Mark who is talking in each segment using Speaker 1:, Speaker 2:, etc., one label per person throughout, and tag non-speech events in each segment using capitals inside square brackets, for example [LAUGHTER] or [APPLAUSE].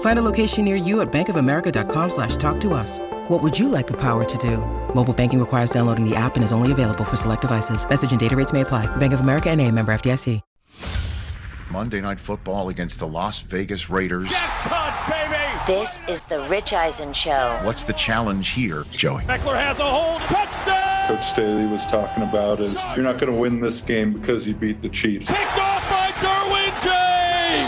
Speaker 1: Find a location near you at bankofamerica.com slash talk to us. What would you like the power to do? Mobile banking requires downloading the app and is only available for select devices. Message and data rates may apply. Bank of America and a member FDIC.
Speaker 2: Monday Night Football against the Las Vegas Raiders.
Speaker 3: Jackpot, baby!
Speaker 4: This is the Rich Eisen Show.
Speaker 2: What's the challenge here, Joey?
Speaker 3: Ekeler has a hold. Touchdown!
Speaker 5: Coach Staley was talking about is you're not going to win this game because you beat the Chiefs.
Speaker 3: Picked off by Derwin James!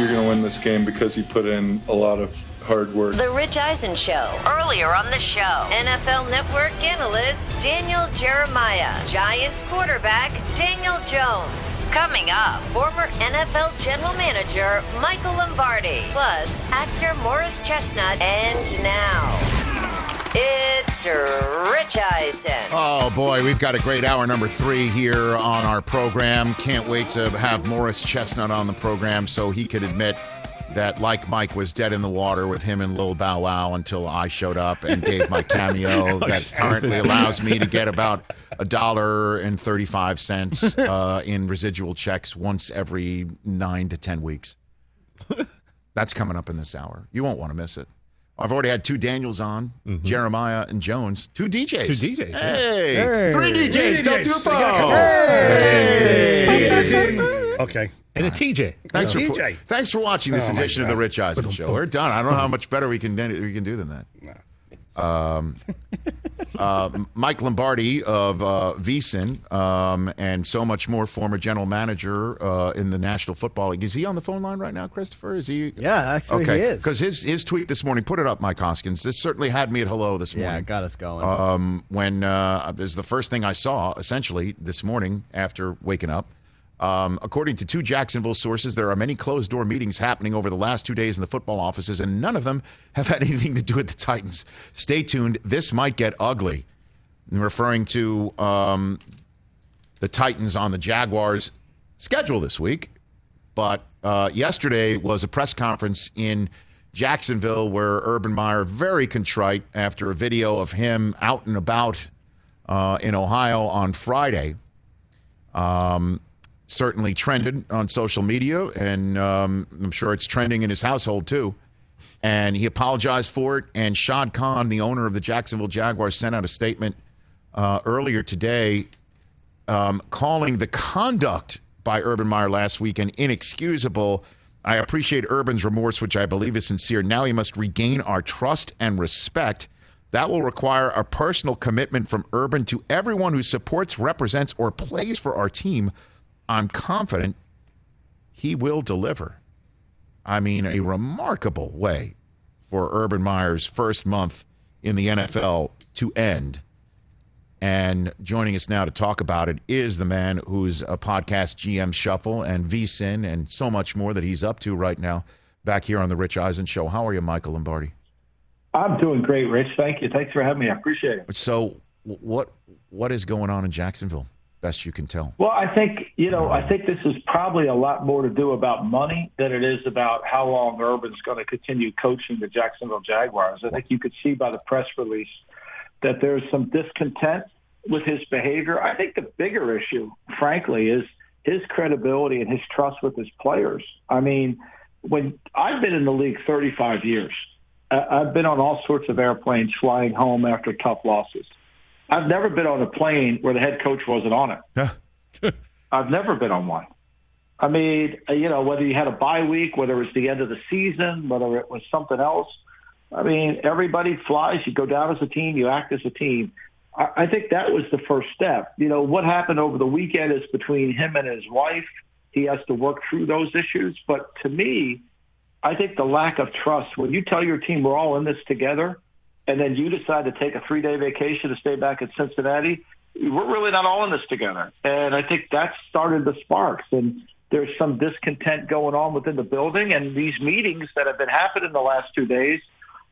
Speaker 5: You're going to win this game because you put in a lot of hard work.
Speaker 4: The Rich Eisen Show. Earlier on the show, NFL Network analyst Daniel Jeremiah, Giants quarterback Daniel Jones. Coming up, former NFL general manager Michael Lombardi, plus actor Morris Chestnut, and now. It's Rich Eisen.
Speaker 2: Oh boy, we've got a great hour number three here on our program. Can't wait to have Morris Chestnut on the program so he could admit that like Mike was dead in the water with him and Lil Bow Wow until I showed up and gave my cameo [LAUGHS] that currently allows me to get about a dollar and thirty five cents [LAUGHS] uh, in residual checks once every nine to ten weeks. [LAUGHS] That's coming up in this hour. You won't want to miss it. I've already had two Daniels on, mm-hmm. Jeremiah and Jones. Two DJs.
Speaker 6: Two DJs, yeah.
Speaker 2: Hey, three DJs. Don't do
Speaker 6: DJs.
Speaker 2: phone.
Speaker 6: Hey.
Speaker 7: Okay.
Speaker 6: And a TJ.
Speaker 2: Thanks for
Speaker 7: TJ.
Speaker 2: thanks for watching this
Speaker 7: Oh,
Speaker 2: edition of the Rich Eisen Show. We're done. I don't know how much better we can we can do than that. Um, [LAUGHS] uh, Mike Lombardi of uh, VSIN um, and so much more, former general manager uh, in the National Football League. Is he on the phone line right now, Christopher? Is he?
Speaker 8: Yeah, actually
Speaker 2: okay.
Speaker 8: he is.
Speaker 2: Because his his tweet this morning, put it up, Mike Hoskins. This certainly had me at hello this morning.
Speaker 8: Yeah, got us going.
Speaker 2: Um, when uh, this is the first thing I saw, essentially, this morning after waking up. Um, according to two Jacksonville sources, there are many closed door meetings happening over the last two days in the football offices, and none of them have had [LAUGHS] anything to do with the Titans. Stay tuned. This might get ugly. And referring to um, the Titans on the Jaguars' schedule this week. But uh, yesterday was a press conference in Jacksonville where Urban Meyer, very contrite after a video of him out and about uh, in Ohio on Friday, um, certainly trended on social media, and um, I'm sure it's trending in his household too. And he apologized for it. And Shad Khan, the owner of the Jacksonville Jaguars, sent out a statement uh, earlier today um, calling the conduct by Urban Meyer last weekend inexcusable. I appreciate Urban's remorse, which I believe is sincere. Now he must regain our trust and respect. That will require a personal commitment from Urban to everyone who supports, represents, or plays for our team. I'm confident he will deliver. I mean, a remarkable way for Urban Meyer's first month in the NFL to end. And joining us now to talk about it is the man who's a podcast GM Shuffle and VSIN and so much more that he's up to right now back here on the Rich Eisen Show. How are you, Michael Lombardi?
Speaker 9: I'm doing great, Rich. Thank you. Thanks for having me. I appreciate it.
Speaker 2: So, what what is going on in Jacksonville? Best you can tell.
Speaker 9: Well, I think you know, I um, think this is probably a lot more to do about money than it is about how long Urban's going to continue coaching the Jacksonville Jaguars. I think you could see by the press release that there's some discontent with his behavior. I think the bigger issue, frankly, is his credibility and his trust with his players. I mean, when I've been in the league 35 years, I've been on all sorts of airplanes flying home after tough losses. I've never been on a plane where the head coach wasn't on it. [LAUGHS] I've never been on one. I mean, uh, you know, whether you had a bye week, whether it was the end of the season, whether it was something else. I mean, everybody flies. You go down as a team, you act as a team. I, I think that was the first step. You know, what happened over the weekend is between him and his wife. He has to work through those issues. But to me, I think the lack of trust, when you tell your team we're all in this together, and then you decide to take a three day vacation to stay back in Cincinnati, we're really not all in this together. And I think that started the sparks. And there's some discontent going on within the building. And these meetings that have been happening the last two days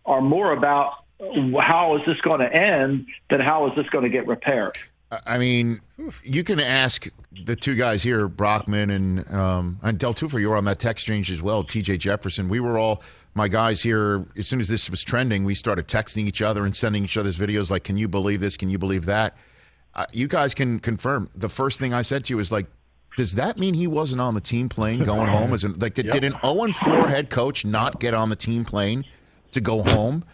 Speaker 9: are more about how is this going to end than how is this going to get repaired.
Speaker 2: I mean, you can ask the two guys here, Brockman and um, and Del Tufo. You were on that text exchange as well, T.J. Jefferson. We were all my guys here. As soon as this was trending, we started texting each other and sending each other's videos. Like, can you believe this? Can you believe that? Uh, you guys can confirm. The first thing I said to you was like, does that mean he wasn't on the team plane going home? As an, like, did, [LAUGHS] yep. did an 0 4 head coach not get on the team plane to go home?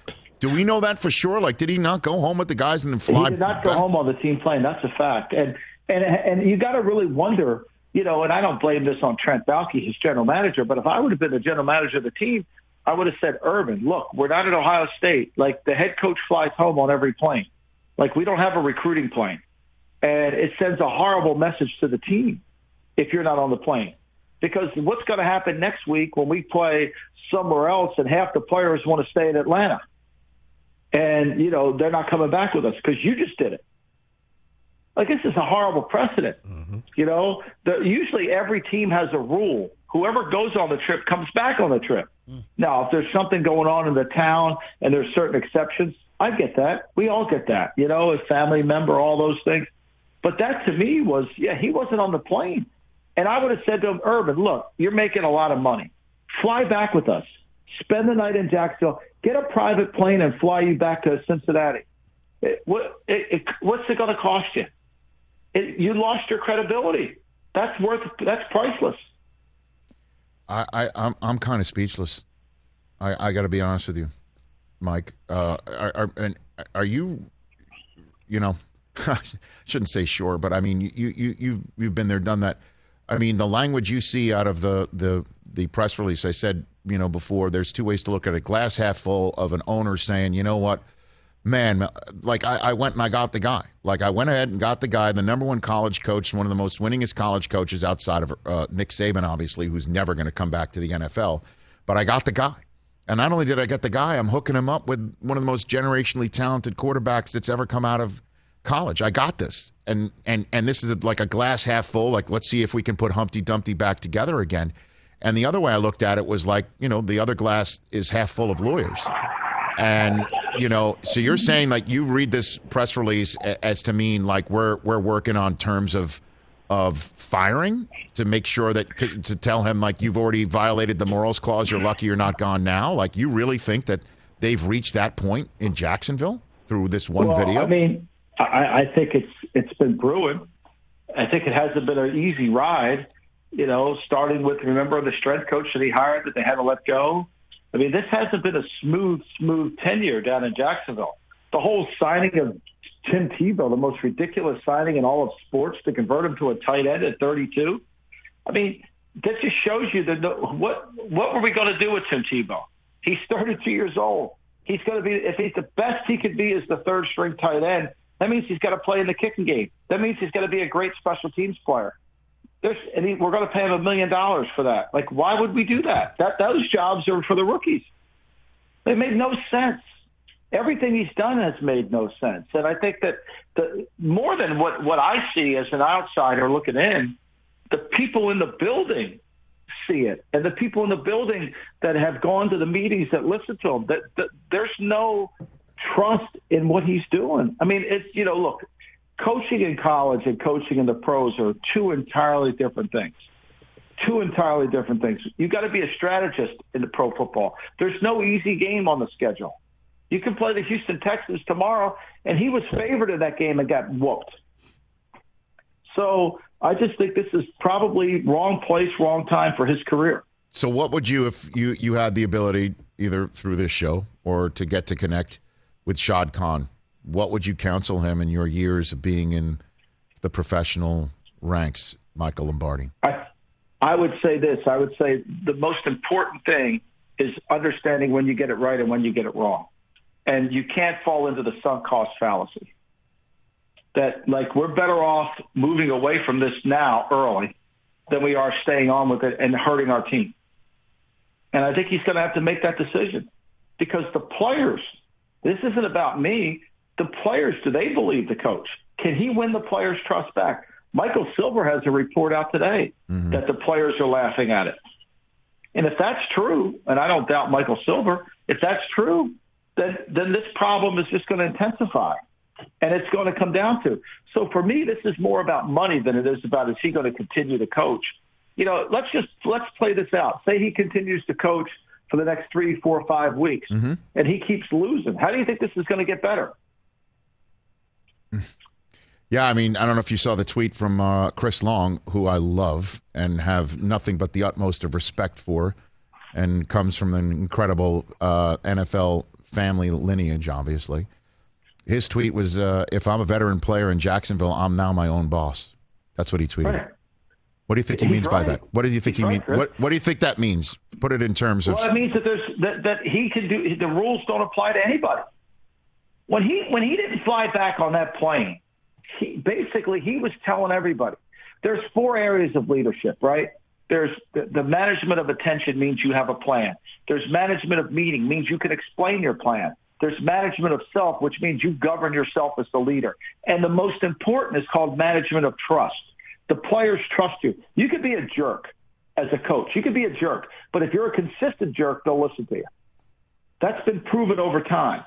Speaker 2: Do we know that for sure? Like, did he not go home with the guys and then fly?
Speaker 9: He did not go
Speaker 2: back?
Speaker 9: home on the team plane. That's a fact. And and and you got to really wonder, you know. And I don't blame this on Trent Baalke, his general manager. But if I would have been the general manager of the team, I would have said, Urban, look, we're not at Ohio State. Like the head coach flies home on every plane. Like we don't have a recruiting plane, and it sends a horrible message to the team if you're not on the plane. Because what's going to happen next week when we play somewhere else and half the players want to stay in Atlanta? And you know they're not coming back with us because you just did it. Like this is a horrible precedent. Mm-hmm. You know, the, usually every team has a rule. Whoever goes on the trip comes back on the trip. Mm. Now, if there's something going on in the town and there's certain exceptions, I get that. We all get that. You know, a family member, all those things. But that to me was, yeah, he wasn't on the plane. And I would have said to him, Urban, look, you're making a lot of money. Fly back with us. Spend the night in Jacksonville. Get a private plane and fly you back to Cincinnati. It, what, it, it, what's it going to cost you? you lost your credibility. That's worth. That's priceless.
Speaker 2: I, I I'm I'm kind of speechless. I I got to be honest with you, Mike. Uh, are, are and are you, you know, [LAUGHS] I shouldn't say sure, but I mean you you you've you've been there, done that. I mean the language you see out of the the the press release. I said you know, before. There's two ways to look at it. Glass half full of an owner saying, you know what, man, like I, I, went and I got the guy. Like I went ahead and got the guy, the number one college coach, one of the most winningest college coaches outside of uh, Nick Saban, obviously, who's never going to come back to the NFL. But I got the guy. And not only did I get the guy, I'm hooking him up with one of the most generationally talented quarterbacks that's ever come out of college. I got this. And and and this is like a glass half full. Like let's see if we can put Humpty Dumpty back together again. And the other way I looked at it was like, you know, the other glass is half full of lawyers. And you know, so you're mm-hmm. saying like you read this press release as to mean like we're we're working on terms of of firing to make sure that to tell him like you've already violated the morals clause. You're lucky you're not gone now. Like you really think that they've reached that point in Jacksonville through this one
Speaker 9: well,
Speaker 2: video?
Speaker 9: I mean, I, I think it's it's been brewing. I think it hasn't been an easy ride you know, starting with remember the strength coach that he hired that they had to let go. I mean, this hasn't been a smooth, smooth tenure down in Jacksonville. The whole signing of Tim Tebow, the most ridiculous signing in all of sports, to convert him to a tight end at 32. I mean, that just shows you that the, what what were we going to do with Tim Tebow? He's 32 years old. He's going to be if he's the best he could be as the third string tight end. That means he's got to play in the kicking game. That means he's got to be a great special teams player. There's, and he, we're going to pay him a million dollars for that. Like, why would we do that? That those jobs are for the rookies. They made no sense. Everything he's done has made no sense. And I think that the more than what what I see as an outsider looking in, the people in the building see it, and the people in the building that have gone to the meetings that listen to him. That, that there's no trust in what he's doing. I mean, it's you know, look, coaching in college and coaching in the pros are two entirely different things. Two entirely different things. You got to be a strategist in the pro football. There's no easy game on the schedule. You can play the Houston Texans tomorrow, and he was favored in that game and got whooped. So I just think this is probably wrong place, wrong time for his career.
Speaker 2: So what would you, if you you had the ability, either through this show or to get to connect with Shad Khan, what would you counsel him in your years of being in the professional ranks, Michael Lombardi?
Speaker 9: I, I would say this. I would say the most important thing is understanding when you get it right and when you get it wrong. And you can't fall into the sunk cost fallacy. that like we're better off moving away from this now early than we are staying on with it and hurting our team. And I think he's going to have to make that decision because the players, this isn't about me. The players, do they believe the coach? Can he win the players' trust back? Michael Silver has a report out today mm-hmm. that the players are laughing at it. And if that's true, and I don't doubt Michael Silver, if that's true, then then this problem is just going to intensify, and it's going to come down to. So for me, this is more about money than it is about is he going to continue to coach. You know, let's just let's play this out. Say he continues to coach for the next three, four, five weeks, mm-hmm. and he keeps losing. How do you think this is going to get better?
Speaker 2: Yeah, I mean, I don't know if you saw the tweet from uh, Chris Long, who I love and have nothing but the utmost of respect for, and comes from an incredible uh, NFL family lineage, obviously. His tweet was, uh, "If I'm a veteran player in Jacksonville, I'm now my own boss." That's what he tweeted. Right. What do you think he He's means right. by that? What do you think He's he means? What What do you think that means? Put it in terms of.
Speaker 9: Well, it means that there's that, that he can do. The rules don't apply to anybody. When he when he didn't fly back on that plane, he, basically he was telling everybody there's four areas of leadership, right? There's the, the management of attention means you have a plan. There's management of meeting means you can explain your plan. There's management of self, which means you govern yourself as the leader. And the most important is called management of trust. The players trust you. You could be a jerk as a coach. You could be a jerk, but if you're a consistent jerk, they'll listen to you. That's been proven over time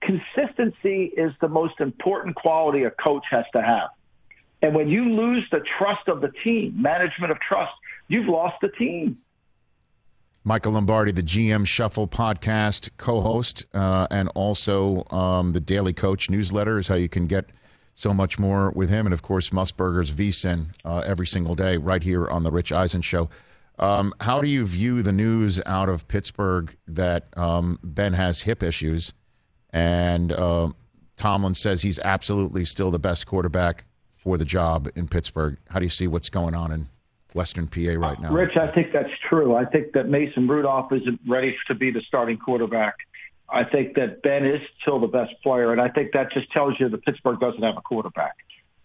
Speaker 9: consistency is the most important quality a coach has to have. And when you lose the trust of the team, management of trust, you've lost the team.
Speaker 2: Michael Lombardi, the GM Shuffle podcast co host, uh, and also um, the Daily Coach newsletter is how you can get so much more with him. And of course, Musburger's VSIN uh, every single day right here on The Rich Eisen Show. Um, how do you view the news out of Pittsburgh that um, Ben has hip issues? And uh, Tomlin says he's absolutely still the best quarterback for the job in Pittsburgh. How do you see what's going on in Western PA right now?
Speaker 9: Rich, I think that's true. I think that Mason Rudolph isn't ready to be the starting quarterback. I think that Ben is still the best player, and I think that just tells you that Pittsburgh doesn't have a quarterback.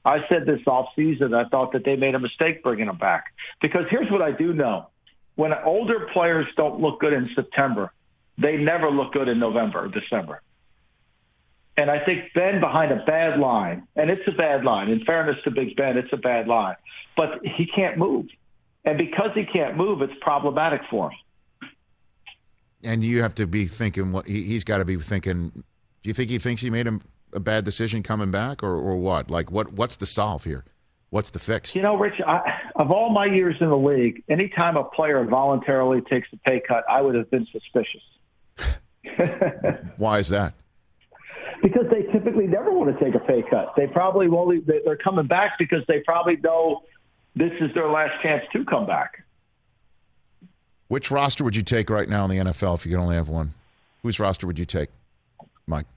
Speaker 9: I said this offseason, I thought that they made a mistake bringing him back. Because here's what I do know when older players don't look good in September, they never look good in November or December. And I think Ben behind a bad line, and it's a bad line. In fairness to Big Ben, it's a bad line, but he can't move, and because he can't move, it's problematic for him.
Speaker 2: And you have to be thinking what he, has got to be thinking. Do you think he thinks he made a, a bad decision coming back, or, or what? Like what? What's the solve here? What's the fix?
Speaker 9: You know, Rich, I, of all my years in the league, anytime a player voluntarily takes a pay cut, I would have been suspicious. [LAUGHS]
Speaker 2: Why is that?
Speaker 9: Because they typically never want to take a pay cut. They probably only they're coming back because they probably know this is their last chance to come back.
Speaker 2: Which roster would you take right now in the NFL if you could only have one? Whose roster would you take, Mike?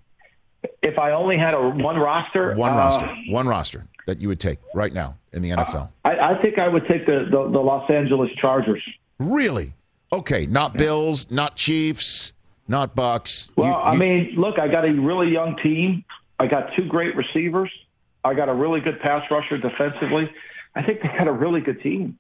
Speaker 9: If I only had a one roster,
Speaker 2: one uh, roster, one roster that you would take right now in the NFL.
Speaker 9: I, I, think I would take the, the, the Los Angeles Chargers.
Speaker 2: Really? Okay, not Bills, not Chiefs, not Bucks.
Speaker 9: Well, you, you, I mean, look, I got a really young team. I got two great receivers. I got a really good pass rusher defensively. I think they got a really good team.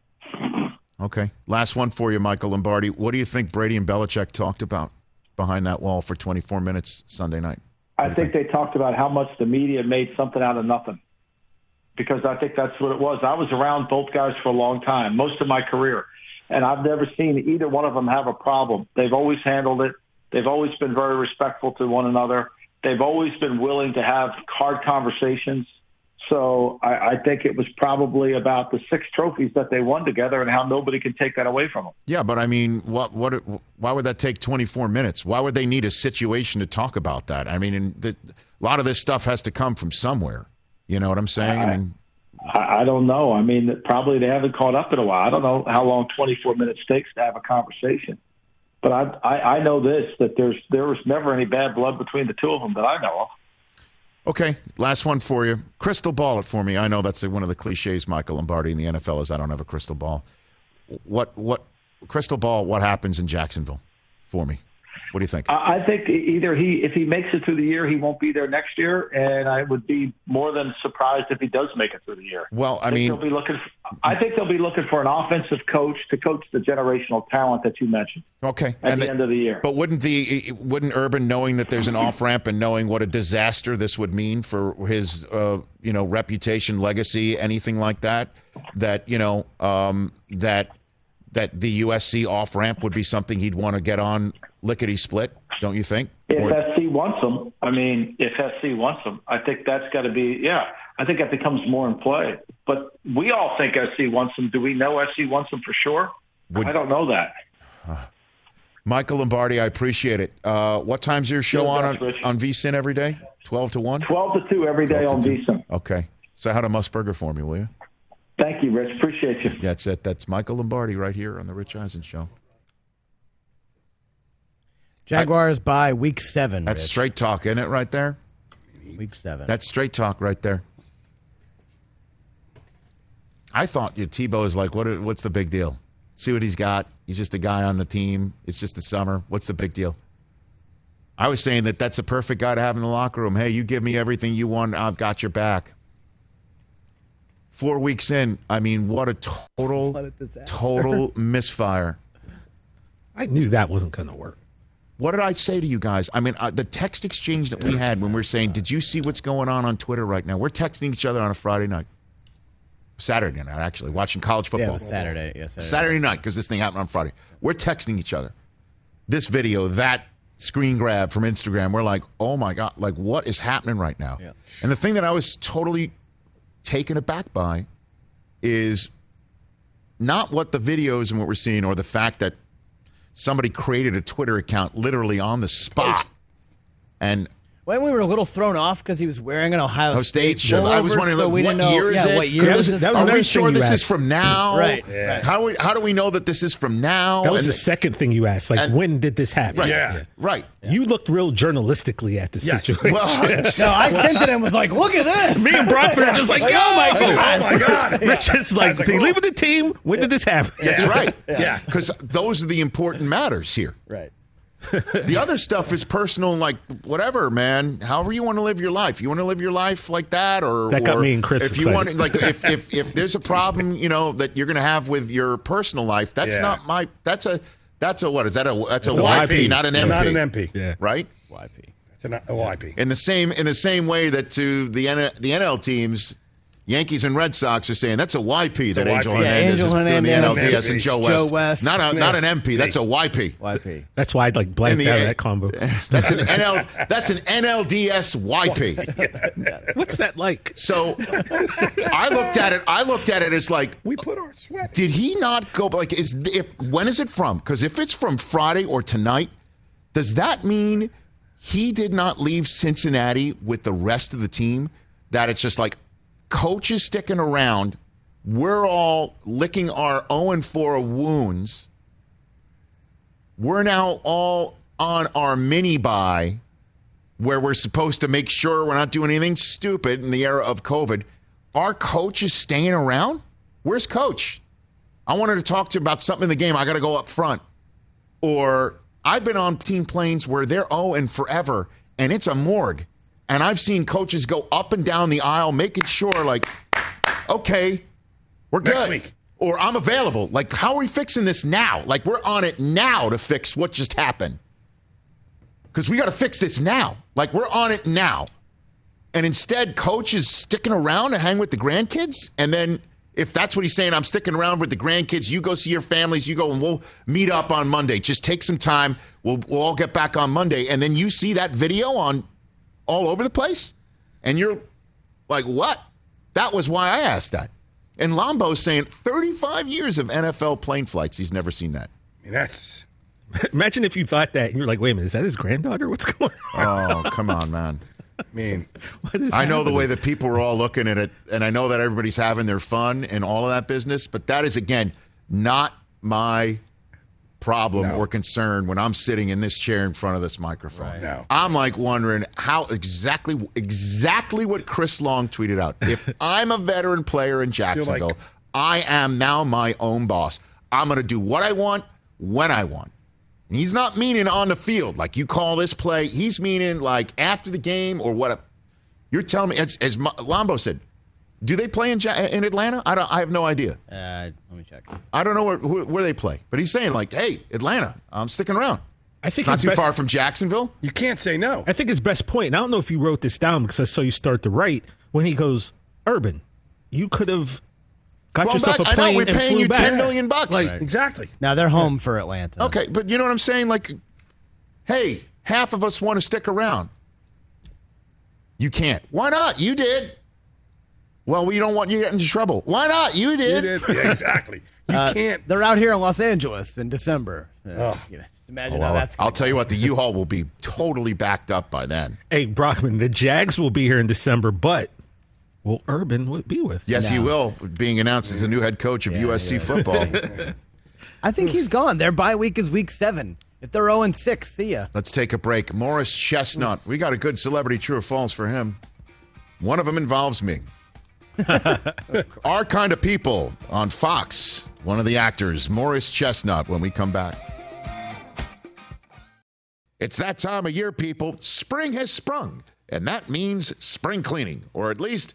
Speaker 2: Okay. Last one for you, Michael Lombardi. What do you think Brady and Belichick talked about behind that wall for 24 minutes Sunday night?
Speaker 9: I think, think they talked about how much the media made something out of nothing because I think that's what it was. I was around both guys for a long time, most of my career, and I've never seen either one of them have a problem. They've always handled it They've always been very respectful to one another. They've always been willing to have hard conversations. So I, I, think it was probably about the six trophies that they won together and how nobody can take that away from them.
Speaker 2: Yeah, but I mean, what, what, why would that take 24 minutes? Why would they need a situation to talk about that? I mean, the, a lot of this stuff has to come from somewhere. You know what I'm saying? I, I mean,
Speaker 9: I, I don't know. I mean, probably they haven't caught up in a while. I don't know how long 24 minutes takes to have a conversation. But I, I, I know this that there's there was never any bad blood between the two of them that I know of.
Speaker 2: Okay, last one for you. Crystal ball it for me. I know that's one of the cliches, Michael Lombardi in the NFL is I don't have a crystal ball. What what crystal ball? What happens in Jacksonville for me? What do you think?
Speaker 9: I I think either he, if he makes it through the year, he won't be there next year, and I would be more than surprised if he does make it through the year.
Speaker 2: Well, I
Speaker 9: think
Speaker 2: mean-
Speaker 9: they'll be looking. For, I think they'll be looking for an offensive coach to coach the generational talent that you mentioned
Speaker 2: Okay.
Speaker 9: at
Speaker 2: And
Speaker 9: the
Speaker 2: the-
Speaker 9: end of the year.
Speaker 2: But wouldn't the wouldn't Urban knowing that there's an off ramp and knowing what a disaster this would mean for his uh, you know reputation, legacy, anything like that, that you know um, that that the USC off ramp would be something he'd want to get on lickety split, don't you think?
Speaker 9: If
Speaker 2: Or-
Speaker 9: SC wants them, I mean, if SC wants them, I think that's got to be, yeah, I think that becomes more in play. But we all think SC wants them. Do we know SC wants them for sure?
Speaker 2: Would-
Speaker 9: I don't know that. [SIGHS]
Speaker 2: Michael Lombardi, I appreciate it. Uh, what time's your show on on, on VSIN every day? Twelve to one.
Speaker 9: 12 to 2 every day on
Speaker 2: to 2.
Speaker 9: VSiN.
Speaker 2: Okay. Say hi to Musburger for me, will you?
Speaker 9: Thank you, Rich. Appreciate you.
Speaker 2: That's it. That's Michael Lombardi right here on the Rich Eisen Show.
Speaker 8: Jaguars by week seven.
Speaker 2: That's
Speaker 8: Rich.
Speaker 2: straight talk, isn't it? Right there.
Speaker 8: Week seven.
Speaker 2: That's straight talk right there. I thought you Tebow is like, what? What's the big deal? See what he's got. He's just a guy on the team. It's just the summer. What's the big deal? I was saying that that's a perfect guy to have in the locker room. Hey, you give me everything you want. I've got your back. Four weeks in, I mean, what a total,
Speaker 8: What a
Speaker 2: total [LAUGHS] misfire.
Speaker 6: I knew that wasn't going to work.
Speaker 2: What did I say to you guys? I mean, uh, the text exchange that we had when we were saying, "Did you see what's going on on Twitter right now?" We're texting each other on a Friday night, Saturday night, actually, watching college
Speaker 8: yeah,
Speaker 2: football.
Speaker 8: it was Saturday. Yes, Saturday.
Speaker 2: Saturday night because this thing happened on Friday. We're texting each other. This video, that screen grab from Instagram, we're like, "Oh my god!" Like, what is happening right now?
Speaker 8: Yeah.
Speaker 2: And the thing that I was totally taken aback by is not what the videos and what we're seeing, or the fact that somebody created a Twitter account literally on the spot. And
Speaker 8: When we were a little thrown off because he was wearing an Ohio
Speaker 2: Ohio State shirt.
Speaker 8: pullover,
Speaker 2: I was wondering,
Speaker 8: so
Speaker 2: like,
Speaker 8: we
Speaker 2: what
Speaker 8: didn't know.
Speaker 2: year is
Speaker 8: yeah,
Speaker 2: it?
Speaker 8: what year
Speaker 6: That
Speaker 8: was
Speaker 6: was- that was
Speaker 2: Are we sure
Speaker 6: you
Speaker 2: this is from now?
Speaker 8: Right, right.
Speaker 2: How, we, how do we know that this is from now?
Speaker 6: That was
Speaker 2: And-
Speaker 6: the second thing you asked. Like,
Speaker 2: and-
Speaker 6: when did this happen?
Speaker 2: Right.
Speaker 3: Yeah.
Speaker 2: Right.
Speaker 6: You looked real journalistically at the
Speaker 3: Yes.
Speaker 6: situation.
Speaker 2: Well, [LAUGHS]
Speaker 8: No, I sent it and was like, "Look at this."
Speaker 6: Me and Brockman are just like, oh my god,
Speaker 3: Oh my God. [LAUGHS]
Speaker 6: Rich is like,
Speaker 3: That's like,
Speaker 6: did he leave with the team? When did this happen?
Speaker 2: that's right.
Speaker 3: Yeah.
Speaker 2: Because those are the important matters here.
Speaker 8: Right.
Speaker 2: The other stuff is personal, like whatever, man. However you want to live your life. You want to live your life like that, or
Speaker 6: That got
Speaker 2: or
Speaker 6: me and Chris
Speaker 2: If you
Speaker 6: excited.
Speaker 2: want, like, if, [LAUGHS] if if there's a problem, you know, that you're going to have with your personal life, that's
Speaker 3: Yeah.
Speaker 2: not my. That's a. That's a what? Is that a? That's a
Speaker 6: It's a
Speaker 2: YP,
Speaker 6: YP.
Speaker 2: not an MP.
Speaker 3: Not an MP.
Speaker 6: Yeah.
Speaker 2: Right.
Speaker 8: YP.
Speaker 3: It's an OIP.
Speaker 2: In the same in the same way that to the N, the NL teams, Yankees and Red Sox are saying that's a YP that
Speaker 3: a
Speaker 2: Angel
Speaker 3: YP. Yeah,
Speaker 2: Hernandez
Speaker 8: Angel
Speaker 2: is doing the
Speaker 8: Hernandez.
Speaker 2: NLDS and Joe West.
Speaker 8: Joe West.
Speaker 2: Not a not an MP. That's a YP.
Speaker 8: YP.
Speaker 6: That's why I'd like blanked
Speaker 2: the
Speaker 6: out
Speaker 2: A-
Speaker 6: that combo. [LAUGHS]
Speaker 2: That's an NL. That's an NLDS YP. [LAUGHS]
Speaker 6: What's that like?
Speaker 2: So I looked at it. I looked at it as like,
Speaker 3: We put our sweat.
Speaker 2: did he not go? Like, is if when is it from? Because if it's from Friday or tonight, does that mean he did not leave Cincinnati with the rest of the team? That it's just like coach is sticking around. We're all licking our 0 and 4 wounds. We're now all on our mini bye where we're supposed to make sure we're not doing anything stupid in the era of COVID. Our coach is staying around? Where's coach? I wanted to talk to you about something in the game. I got to go up front. Or I've been on team planes where they're 0 and forever, and it's a morgue. And I've seen coaches go up and down the aisle making sure, like, okay, we're
Speaker 3: Next
Speaker 2: good.
Speaker 3: week.
Speaker 2: Or I'm available. Like, how are we fixing this now? Like, we're on it now to fix what just happened. Because we got to fix this now. Like, we're on it now. And instead, coach is sticking around to hang with the grandkids. And then, if that's what he's saying, I'm sticking around with the grandkids. You go see your families. You go and we'll meet up on Monday. Just take some time. We'll, we'll all get back on Monday. And then you see that video on all over the place. And you're like, what? That was why I asked that. And Lombo's saying 35 years of NFL plane flights. He's never seen that.
Speaker 3: I mean, that's [LAUGHS]
Speaker 6: Imagine if you thought that and you're like, wait a minute, is that his granddaughter? What's going on?
Speaker 2: Oh, come on, man.
Speaker 3: I mean, [LAUGHS]
Speaker 6: What is
Speaker 2: I know the way that people are all looking at it, and I know that everybody's having their fun and all of that business, but that is, again, not my problem or concern when I'm sitting in this chair in front of this microphone.
Speaker 3: No.
Speaker 2: I'm like wondering how exactly exactly what Chris Long tweeted out. If [LAUGHS] I'm a veteran player in Jacksonville, I am now my own boss. I'm going to do what I want when I want. And he's not meaning on the field, like you call this play. He's meaning like after the game or what. You're telling me, as, as Lombo said, do they play in in Atlanta? I don't. I have no idea.
Speaker 8: Uh, let me check.
Speaker 2: I don't know where, where they play, but he's saying like, "Hey, Atlanta, I'm sticking around."
Speaker 6: I think
Speaker 2: not too
Speaker 6: best-
Speaker 2: far from Jacksonville.
Speaker 3: You can't say no.
Speaker 6: I think his best point, and I don't know if you wrote this down because I saw you start to write when he goes, Urban, you could have got
Speaker 2: Flown
Speaker 6: yourself
Speaker 2: back.
Speaker 6: a
Speaker 2: I know,
Speaker 6: plane
Speaker 2: we're
Speaker 6: and
Speaker 2: paying
Speaker 6: flew
Speaker 2: you
Speaker 6: back.
Speaker 2: 10 million bucks.
Speaker 3: Like exactly.
Speaker 8: Now they're home for Atlanta.
Speaker 2: Okay, but you know what I'm saying? Like, hey, half of us want to stick around. You can't. Why not? You did. Well, we don't want you to get into trouble. Why not? You did.
Speaker 3: You
Speaker 2: did.
Speaker 3: did. Yeah, exactly. You
Speaker 8: Uh,
Speaker 3: can't.
Speaker 8: They're out here in Los Angeles in December. Uh,
Speaker 3: Oh.
Speaker 8: you know, just imagine
Speaker 2: Well,
Speaker 8: how that's.
Speaker 2: I'll tell you what, the U-Haul will be totally backed up by then.
Speaker 6: Hey, Brockman, the Jags will be here in December, but will Urban be with?
Speaker 2: Yes, he will, being announced as the new head coach of USC football. [LAUGHS]
Speaker 8: I think he's gone. Their bye week is week seven. If they're 0 6, see ya.
Speaker 2: Let's take a break. Morris Chestnut. We got a good celebrity true or false for him. One of them involves me. [LAUGHS] Our kind of people on Fox. One of the actors, Morris Chestnut, when we come back. It's that time of year, people. Spring has sprung, and that means spring cleaning, or at least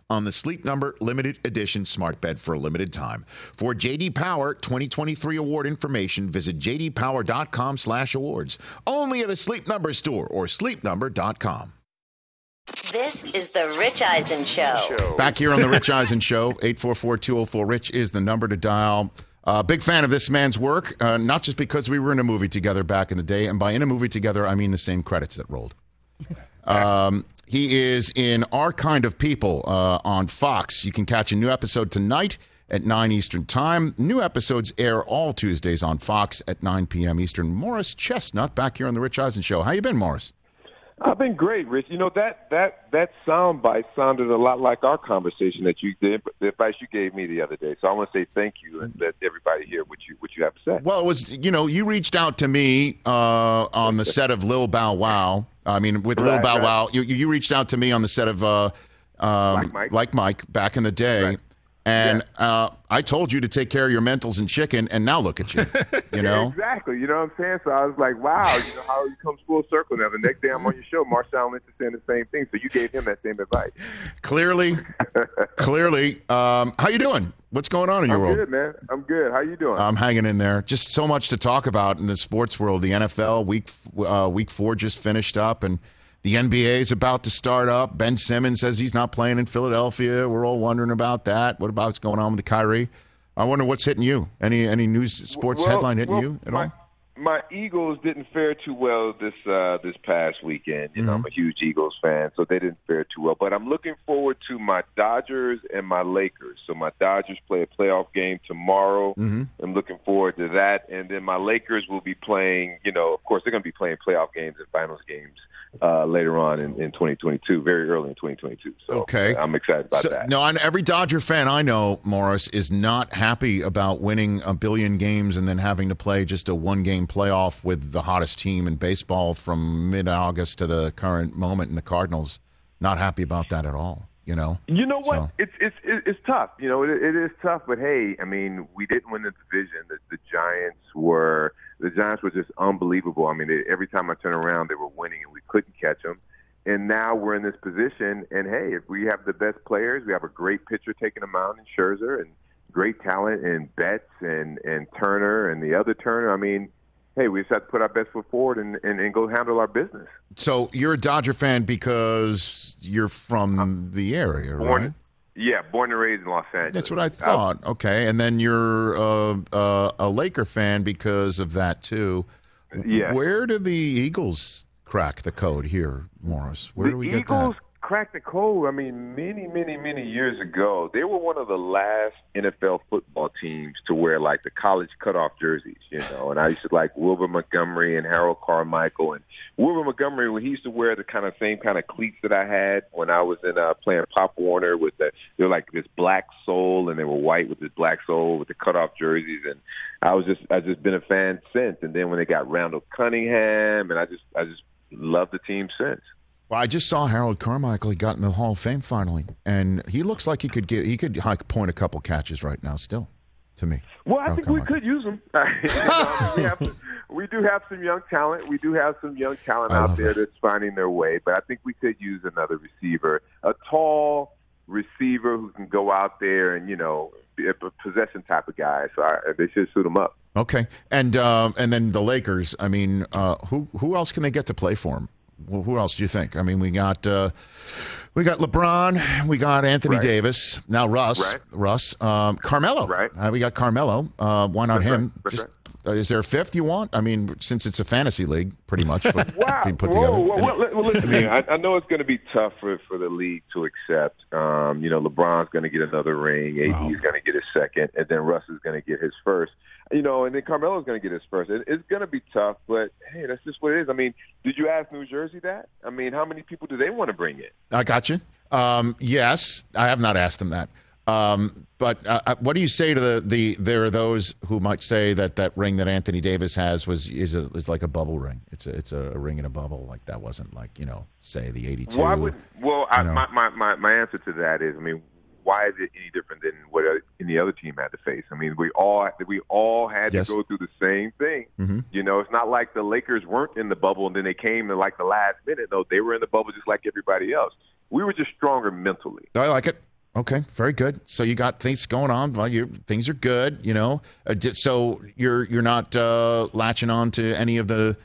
Speaker 2: on the Sleep Number limited edition smart bed for a limited time. For JD Power 2023 award information, visit jdpower.com/awards. Only at a Sleep Number store or sleepnumber.com.
Speaker 4: This is the Rich Eisen Show.
Speaker 2: Back here on the Rich Eisen [LAUGHS] Show, 844-204-RICH is the number to dial. Uh, big fan of this man's work, uh, not just because we were in a movie together back in the day, and by in a movie together, I mean the same credits that rolled. [LAUGHS] Um, he is in Our Kind of People uh, on Fox. You can catch a new episode tonight at 9 Eastern Time. New episodes air all Tuesdays on Fox at 9 p.m. Eastern. Morris Chestnut back here on the Rich Eisen Show. How you been, Morris?
Speaker 7: I've been great, Rich. You know that that that sound bite sounded a lot like our conversation that you did, the advice you gave me the other day. So I want to say thank you and let everybody hear what you what you have to say.
Speaker 2: Well, it was you know you reached out to me uh, on the set of Lil Bow Wow. I mean, with Lil Bow
Speaker 7: right.
Speaker 2: Wow, you you reached out to me on the set of uh, um,
Speaker 7: Like Mike.
Speaker 2: like Mike back in the day.
Speaker 7: Right.
Speaker 2: And uh, I told you to take care of your mentals and chicken, and now look at you. [LAUGHS] You know,
Speaker 7: exactly. You know what I'm saying? So I was like, wow, you know how he comes full circle now. The next day I'm on your show, Marshawn Lynch is saying the same thing. So you gave him that same advice.
Speaker 2: clearly, [LAUGHS] clearly. Um, how you doing? What's going on in your
Speaker 7: I'm
Speaker 2: world?
Speaker 7: good, man. I'm good. How you doing?
Speaker 2: I'm hanging in there. Just so much to talk about in the sports world. The NFL week uh, week four just finished up, and the NBA is about to start up. Ben Simmons says he's not playing in Philadelphia. We're all wondering about that. What about what's going on with the Kyrie? I wonder what's hitting you. Any any news sports
Speaker 7: Well-
Speaker 2: headline hitting
Speaker 7: well,
Speaker 2: you at
Speaker 7: my,
Speaker 2: all?
Speaker 7: my Eagles didn't fare too well this uh, this past weekend. You know, I'm a huge Eagles fan, so they didn't fare too well. But I'm looking forward to my Dodgers and my Lakers. So my Dodgers play a playoff game tomorrow.
Speaker 2: Mm-hmm.
Speaker 7: I'm looking forward to that, and then my Lakers will be playing. You know, of course, they're going to be playing playoff games and finals games uh, later on in, in 2022, very early in 2022. So
Speaker 2: Okay.
Speaker 7: I'm excited about
Speaker 2: So,
Speaker 7: that.
Speaker 2: no, and every Dodger fan I know, Morris, is not happy about winning a billion games and then having to play just a one game playoff with the hottest team in baseball from mid August to the current moment in the Cardinals. Not happy about that at all, you know?
Speaker 7: You know what?
Speaker 2: So-
Speaker 7: It's it's it's tough. You know, it, it is tough. But hey, I mean, we didn't win the division. The, the Giants were the Giants were just unbelievable. I mean, they, every time I turn around, they were winning, and we couldn't catch them. And now we're in this position. And hey, if we have the best players, we have a great pitcher taking them out in Scherzer, and great talent in Betts and and Turner and the other Turner. I mean. Hey, we just have to put our best foot forward and, and, and go handle our business.
Speaker 2: So you're a Dodger fan because you're from the area,
Speaker 7: Born,
Speaker 2: right?
Speaker 7: Yeah, born and raised in Los Angeles.
Speaker 2: That's what I thought. Okay, and then you're uh, uh, a Laker fan because of that too.
Speaker 7: Yeah.
Speaker 2: Where do the Eagles crack the code here, Morris? Where
Speaker 7: the
Speaker 2: do we
Speaker 7: Eagles
Speaker 2: get that?
Speaker 7: Cracked the code. I mean, many, many, many years ago, they were one of the last NFL football teams to wear like the college cutoff jerseys, you know. And I used to like Wilbur Montgomery and Harold Carmichael. And Wilbur Montgomery, when he used to wear the kind of same kind of cleats that I had when I was in uh, playing Pop Warner with the they were like this black sole and they were white with this black sole with the cutoff jerseys. And I was just I've just been a fan since. And then when they got Randall Cunningham, and I just I just loved the team since.
Speaker 2: Well, I just saw Harold Carmichael. He got in the Hall of Fame finally, and he looks like he could get he could like point a couple catches right now. Still, to me.
Speaker 7: Well, I
Speaker 2: Harold
Speaker 7: think we could use know, [LAUGHS] we, have, we do have some young talent. We do have some young talent
Speaker 2: I
Speaker 7: out there
Speaker 2: that.
Speaker 7: that's finding their way. But I think we could use another receiver, a tall receiver who can go out there and you know be a possession type of guy. So I, they should suit him up.
Speaker 2: Okay, and uh, and then the Lakers. I mean, uh, who who else can they get to play for him? Who who else do you think? I mean, we got uh, we got LeBron, we got Anthony
Speaker 7: Right.
Speaker 2: Davis, now Russ,
Speaker 7: Right.
Speaker 2: Russ, um, Carmelo.
Speaker 7: Right.
Speaker 2: Uh, we got Carmelo. Uh, why not
Speaker 7: That's
Speaker 2: him?
Speaker 7: That's
Speaker 2: Just uh, is there a fifth you want? I mean, since it's a fantasy league, pretty much but [LAUGHS]
Speaker 7: Wow.
Speaker 2: being put
Speaker 7: Whoa,
Speaker 2: together.
Speaker 7: whoa, well, well, [LAUGHS] listen, man, I, I know it's going to be tough for, for the league to accept. Um, you know, LeBron's going to get another ring. AD is going to get his second, and then Russ is going to get his first. You know, and then Carmelo's going to get his first. It, it's going to be tough, but hey, that's just what it is. I mean, did you ask New Jersey that? I mean, how many people do they want to bring in?
Speaker 2: I got you. Um, yes, I have not asked them that. Um, but uh, uh, what do you say to the, the there are those who might say that that ring that Anthony Davis has was is a, is like a bubble ring. It's a it's a ring in a bubble. Like that wasn't like you know say the eighty two.
Speaker 7: Why would? Well, I, my, my my my answer to that is, I mean, why is it any different than what any other team had to face? I mean, we all we all had
Speaker 2: Yes.
Speaker 7: to go through the same thing.
Speaker 2: Mhm.
Speaker 7: You know, it's not like the Lakers weren't in the bubble and then they came in like the last minute. No, they were in the bubble just like everybody else. We were just stronger mentally.
Speaker 2: I like it. Okay, very good. So you got things going on. Well, you things are good. You know, uh, so you're you're not uh, latching on to any of the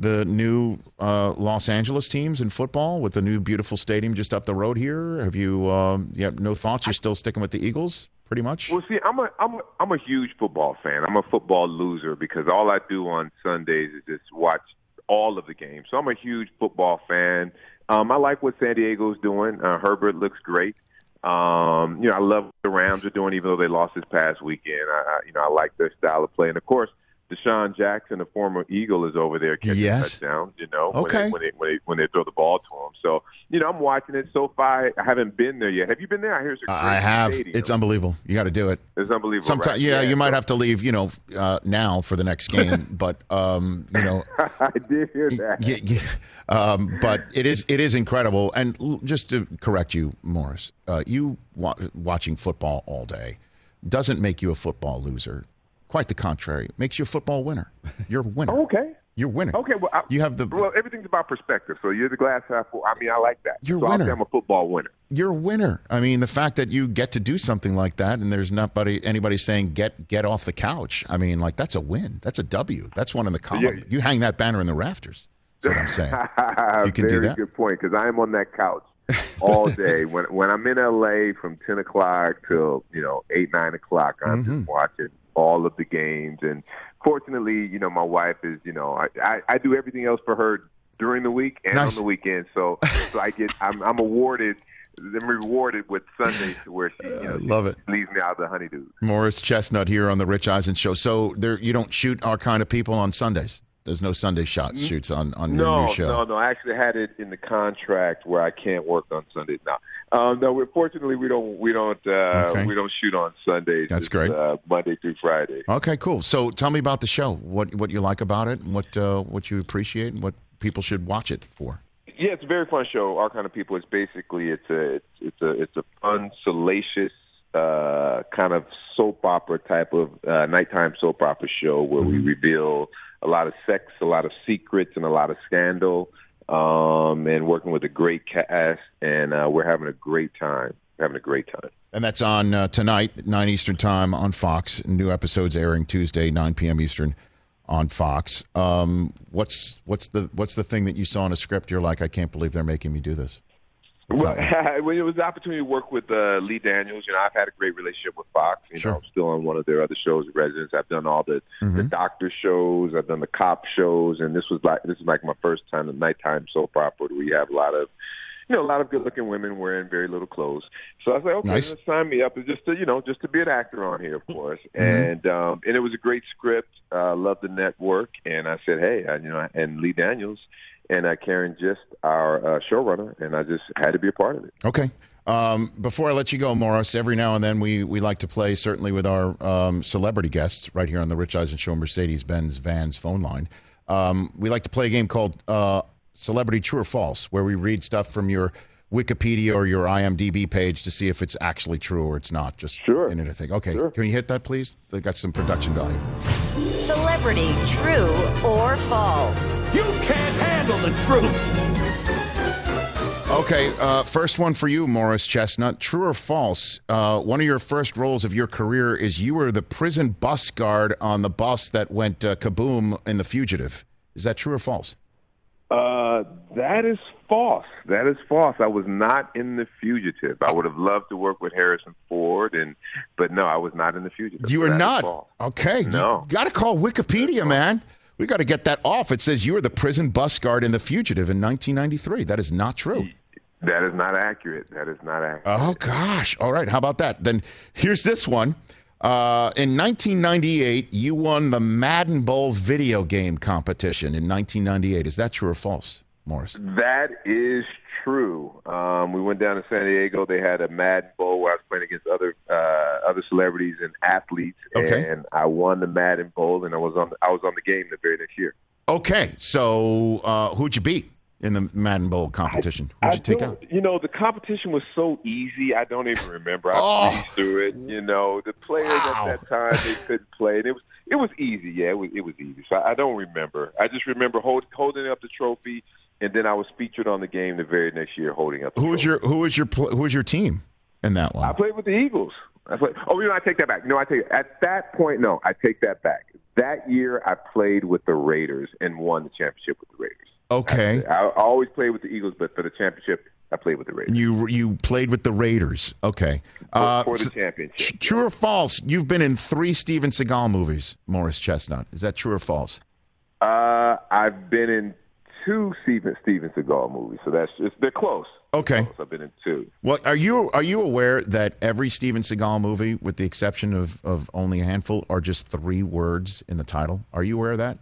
Speaker 2: the new uh, Los Angeles teams in football with the new beautiful stadium just up the road here. Have you? Um, you have no thoughts? You're still sticking with the Eagles, pretty much.
Speaker 7: Well, see, I'm a I'm a, I'm a huge football fan. I'm a football loser because all I do on Sundays is just watch all of the games. So I'm a huge football fan. Um, I like what San Diego's doing. Uh, Herbert looks great. Um, you know, I love what the Rams are doing, even though they lost this past weekend. I, I you know, I like their style of play, and of course, DeSean Jackson, the former Eagle, is over there catching
Speaker 2: Yes.
Speaker 7: touchdowns. You know,
Speaker 2: Okay.
Speaker 7: when, they, when they when they when they throw the ball to him. So you know, I'm watching it. So far, I haven't been there yet. Have you been there? I hear it's a
Speaker 2: I have.
Speaker 7: Stadium.
Speaker 2: It's unbelievable. You got to do it.
Speaker 7: It's unbelievable.
Speaker 2: Sometimes,
Speaker 7: right?
Speaker 2: yeah, you might have to leave. You know, uh, now for the next game, [LAUGHS] but um, you know. [LAUGHS]
Speaker 7: I did hear that.
Speaker 2: Yeah, yeah. Um, but it is it is incredible. And l- just to correct you, Morris, uh, you wa- watching football all day doesn't make you a football loser. Quite the contrary, it makes you a football winner. You're a [LAUGHS] winner.
Speaker 7: Okay.
Speaker 2: You're winning.
Speaker 7: Okay. Well, I,
Speaker 2: You have the-
Speaker 7: well. Everything's about perspective. So you're the glass half full. I mean, I like that.
Speaker 2: You're a
Speaker 7: so
Speaker 2: winner.
Speaker 7: I'm a football winner.
Speaker 2: You're a winner. I mean, the fact that you get to do something like that, and there's nobody anybody saying get get off the couch. I mean, like that's a win. That's a W. That's one in the column.
Speaker 7: Yeah.
Speaker 2: You hang that banner in the rafters. That's what I'm saying. [LAUGHS] You can do
Speaker 7: Very
Speaker 2: that.
Speaker 7: good point because I am on that couch all [LAUGHS] day. when when I'm in LA from ten o'clock till you know eight nine o'clock, I'm
Speaker 2: Mm-hmm.
Speaker 7: just watching all of the games. And fortunately, you know, my wife is, you know, I, I, I do everything else for her during the week and
Speaker 2: Nice.
Speaker 7: on the weekend. So, so I get, I'm, I'm awarded, I'm rewarded with Sundays to where she, you know, uh,
Speaker 2: love it.
Speaker 7: leaves me out of the honeydew.
Speaker 2: Morris Chestnut here on the Rich Eisen Show. So there, you don't shoot our kind of people on Sundays. There's no Sunday shot shoots on on your
Speaker 7: No,
Speaker 2: new show.
Speaker 7: no, no. I actually had it in the contract where I can't work on Sundays now. Um, no, fortunately we don't we don't uh,
Speaker 2: Okay.
Speaker 7: we don't shoot on Sundays.
Speaker 2: That's
Speaker 7: It's,
Speaker 2: great.
Speaker 7: Uh, Monday through Friday.
Speaker 2: Okay, cool. So tell me about the show. What what you like about it, and what uh, what you appreciate, and what people should watch it for.
Speaker 7: Yeah, it's a very fun show. Our kind of people. It's basically it's a it's, it's a it's a fun, salacious uh, kind of soap opera type of uh, nighttime soap opera show where we reveal a lot of sex, a lot of secrets, and a lot of scandal. Um, and working with a great cast, and uh, we're having a great time. We're having a great time.
Speaker 2: And that's on uh, tonight, 9 Eastern Time on Fox. New episodes airing Tuesday, 9 p.m. Eastern on Fox. Um, what's what's the what's the thing that you saw in a script? You're like, I can't believe they're making me do this.
Speaker 7: Well, [LAUGHS] when it was the opportunity to work with uh, Lee Daniels, you know, I've had a great relationship with Fox. You
Speaker 2: Sure.
Speaker 7: know, I'm still on one of their other shows, Residence. I've done all the
Speaker 2: Mm-hmm.
Speaker 7: the doctor shows. I've done the cop shows, and this was like this is like my first time the nighttime soap opera where you have a lot of. You know, a lot of good-looking women wearing very little clothes. So I was like, okay,
Speaker 2: Nice.
Speaker 7: sign me up. Just to, you know, just to be an actor on here, of course.
Speaker 2: Mm-hmm.
Speaker 7: And um, and it was a great script. Uh, loved the network, and I said, hey, I, you know, and Lee Daniels and uh, Karin Gist, our uh, showrunner, and I just had to be a part of it.
Speaker 2: Okay. Um, before I let you go, Morris, every now and then we, we like to play, certainly with our um, celebrity guests right here on the Rich Eisen Show, Mercedes Benz Vans phone line. Um, we like to play a game called uh, Celebrity True or False, where we read stuff from your Wikipedia or your IMDb page to see if it's actually true or it's not. Just
Speaker 7: Sure.
Speaker 2: in anything. Okay.
Speaker 7: Sure.
Speaker 2: Can you hit that, please? They got some production value.
Speaker 4: Celebrity true or false?
Speaker 3: You can't handle the truth.
Speaker 2: Okay, uh, first one for you, Morris Chestnut. True or false? Uh, one of your first roles of your career is you were the prison bus guard on the bus that went uh, kaboom in The Fugitive. Is that true or false?
Speaker 7: Uh, that is false. That is false. I was not in the fugitive. I would have loved to work with Harrison Ford, and but no, I was not in the fugitive.
Speaker 2: You were not. Okay.
Speaker 7: No.
Speaker 2: Got to call Wikipedia, man. We got to get that off. It says you were the prison bus guard in The Fugitive in 1993. That is not true.
Speaker 7: That is not accurate. That is not accurate.
Speaker 2: Oh gosh! All right, how about that? Then here's this one. Uh, in 1998, you won the Madden Bowl video game competition. In 1998, is that true or false, Morris?
Speaker 7: That is true. Um, we went down to San Diego. They had a Madden Bowl where I was playing against other uh, other celebrities and athletes,
Speaker 2: Okay.
Speaker 7: and I won the Madden Bowl, and I was on I was on the game the very next year.
Speaker 2: Okay, so uh, who'd you beat in the Madden Bowl competition? Who'd
Speaker 7: I
Speaker 2: you take out?
Speaker 7: You know, the competition was so easy. I don't even remember. I
Speaker 2: Oh.
Speaker 7: through it. You know, the players
Speaker 2: Wow.
Speaker 7: at that time they couldn't play, and it was it was easy. Yeah, it was it was easy. So I, I don't remember. I just remember hold, holding up the trophy, and then I was featured on the game the very next year holding up. The
Speaker 2: Who was your Who was your Who was your team in that
Speaker 7: line?
Speaker 2: I
Speaker 7: played with the Eagles. I played. Oh, you know, I take that back. No, I take at that point. No, I take that back. That year, I played with the Raiders and won the championship with the Raiders.
Speaker 2: Okay,
Speaker 7: I, I always played with the Eagles, but for the championship, I played with the Raiders
Speaker 2: you you played with the Raiders. Okay,
Speaker 7: for,
Speaker 2: uh,
Speaker 7: for the
Speaker 2: so-
Speaker 7: championship.
Speaker 2: tr- true or false? You've been in three Steven Seagal movies, Morris Chestnut. Is that true or false?
Speaker 7: Uh, I've been in two Steven Steven Seagal movies, so that's it's, they're close.
Speaker 2: Okay.
Speaker 7: Close. I've been in two.
Speaker 2: Well, are you are you aware that every Steven Seagal movie, with the exception of, of only a handful, are just three words in the title? Are you aware of that?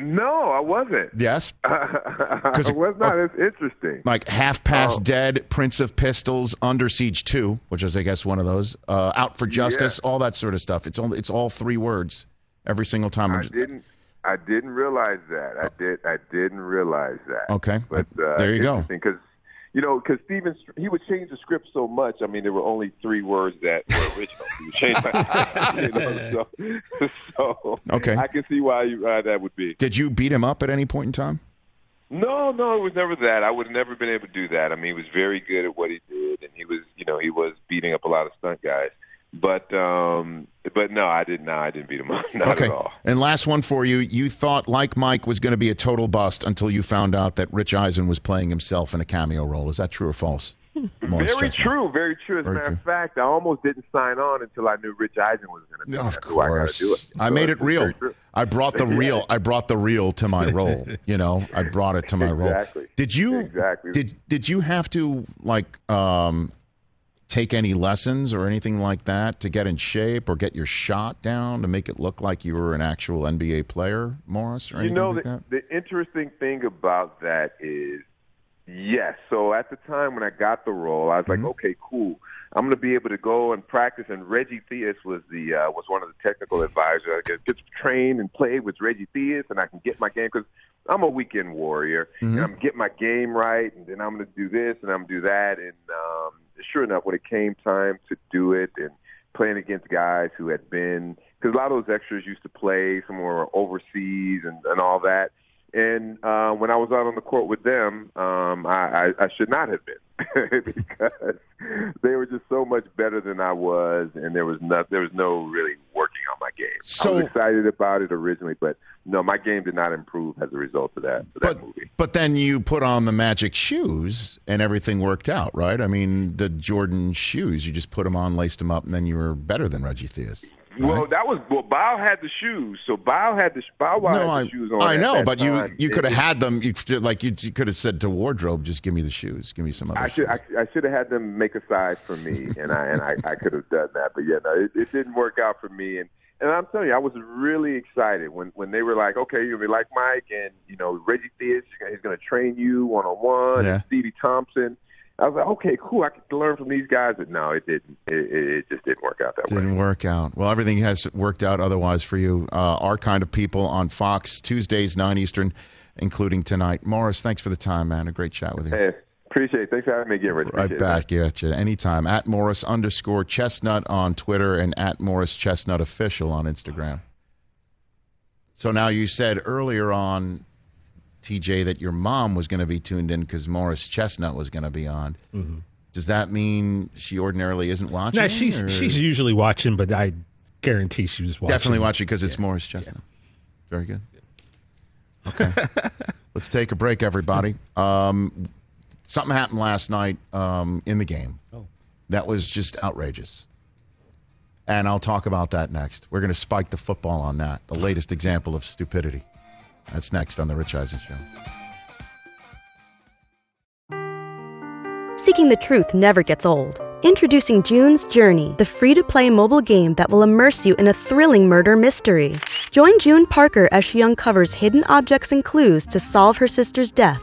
Speaker 7: No, I wasn't.
Speaker 2: Yes. [LAUGHS] It-
Speaker 7: was not. It's interesting.
Speaker 2: Like Half Past
Speaker 7: Oh.
Speaker 2: Dead, Prince of Pistols, Under Siege Two, which is I guess one of those, uh, Out for Justice, all that sort of stuff. It's all it's all three words every single time. I'm
Speaker 7: I
Speaker 2: just-
Speaker 7: didn't. I didn't realize that. I did. I didn't realize that.
Speaker 2: Okay.
Speaker 7: but uh,
Speaker 2: There you go.
Speaker 7: Because you know, because Steven, he would change the script so much. I mean, there were only three words that were original. He would change, you know, [LAUGHS] so, so
Speaker 2: Okay.
Speaker 7: I can see why you, uh, that would be.
Speaker 2: Did you beat him up at any point in time?
Speaker 7: No, no, it was never that. I would have never been able to do that. I mean, he was very good at what he did, and he was, you know, he was beating up a lot of stunt guys. But, um, but no, I didn't. No, I didn't beat him up. [LAUGHS] Not
Speaker 2: okay.
Speaker 7: at all.
Speaker 2: And last one for you. You thought like Mike was going to be a total bust until you found out that Rich Eisen was playing himself in a cameo role. Is that true or false? Morris
Speaker 7: Very
Speaker 2: Chestnut.
Speaker 7: true, very true. As a matter of fact, I almost didn't sign on until I knew Rich Eisen was going to be.
Speaker 2: Of.
Speaker 7: So I
Speaker 2: course,
Speaker 7: do it.
Speaker 2: I made it real. I brought the real. I brought the real to my role. [LAUGHS] You know, I brought it to my role.
Speaker 7: Exactly.
Speaker 2: Did you?
Speaker 7: Exactly.
Speaker 2: Did Did you have to like um, take any lessons or anything like that to get in shape or get your shot down to make it look like you were an actual NBA player, Morris, or
Speaker 7: You know,
Speaker 2: like
Speaker 7: the,
Speaker 2: that?
Speaker 7: the interesting thing about that is, yes. So at the time when I got the role, I was
Speaker 2: Mm-hmm.
Speaker 7: like, okay, cool. I'm going to be able to go and practice. And Reggie Theus was the uh, was one of the technical advisors. I get to train and play with Reggie Theus, and I can get my game because I'm a weekend warrior,
Speaker 2: Mm-hmm.
Speaker 7: and I'm get my game right, and then I'm going to do this and I'm going to do that. And um, sure enough, when it came time to do it, and playing against guys who had been because a lot of those extras used to play, some were overseas and, and all that. And uh, when I was out on the court with them, um, I, I, I should not have been [LAUGHS] because they were just so much better than I was, and there was not there was no really on. I
Speaker 2: So-
Speaker 7: was excited about it originally, but no, my game did not improve as a result of that of that
Speaker 2: But
Speaker 7: movie.
Speaker 2: but then you put on the magic shoes and everything worked out, right? I mean, the Jordan shoes, you just put them on, laced them up, and then you were better than Reggie Theus.
Speaker 7: Well, that was well. Bao had the shoes, so Bao had the Bao
Speaker 2: No,
Speaker 7: had
Speaker 2: I,
Speaker 7: the shoes on.
Speaker 2: I know, but you
Speaker 7: time.
Speaker 2: you
Speaker 7: It-
Speaker 2: could have had them. You like you, you could have said to wardrobe, just give me the shoes, give me some other.
Speaker 7: I should
Speaker 2: shoes.
Speaker 7: I, I should have had them make a size for me, and I and I, I could have done that. But yeah, no, it, it didn't work out for me. And and I'm telling you, I was really excited when when they were like, okay, you'll be like Mike, and you know Reggie Theus, he's going to train you one on one. And Stevie Thompson. I was like, okay, cool. I could learn from these guys, but no, it didn't. It, it, just didn't work out that way.
Speaker 2: Didn't work out. Well, everything has worked out otherwise for you. Uh, our kind of people on Fox Tuesdays nine Eastern, including tonight. Morris, thanks for the time, man. A great chat with you.
Speaker 7: Hey, appreciate it. Thanks for having me again, Rich.
Speaker 2: Right
Speaker 7: Appreciate it.
Speaker 2: back at you anytime. At Morris underscore Chestnut on Twitter and at Morris Chestnut official on Instagram. So now you said earlier on, TJ, that your mom was going to be tuned in because Morris Chestnut was going to be on. Does that mean she ordinarily isn't watching?
Speaker 6: Nah, she's
Speaker 2: or-
Speaker 6: she's usually watching, but I guarantee she was watching.
Speaker 2: definitely watching because it's Morris Chestnut. Very good. Okay, [LAUGHS] let's take a break, everybody. Um, something happened last night um, in the game. oh. That was just outrageous. And I'll talk about that next. We're going to spike the football on that, the latest example of stupidity. That's next on The Rich Eisen Show.
Speaker 10: Seeking the truth never gets old. Introducing June's Journey, the free to play mobile game that will immerse you in a thrilling murder mystery. Join June Parker as she uncovers hidden objects and clues to solve her sister's death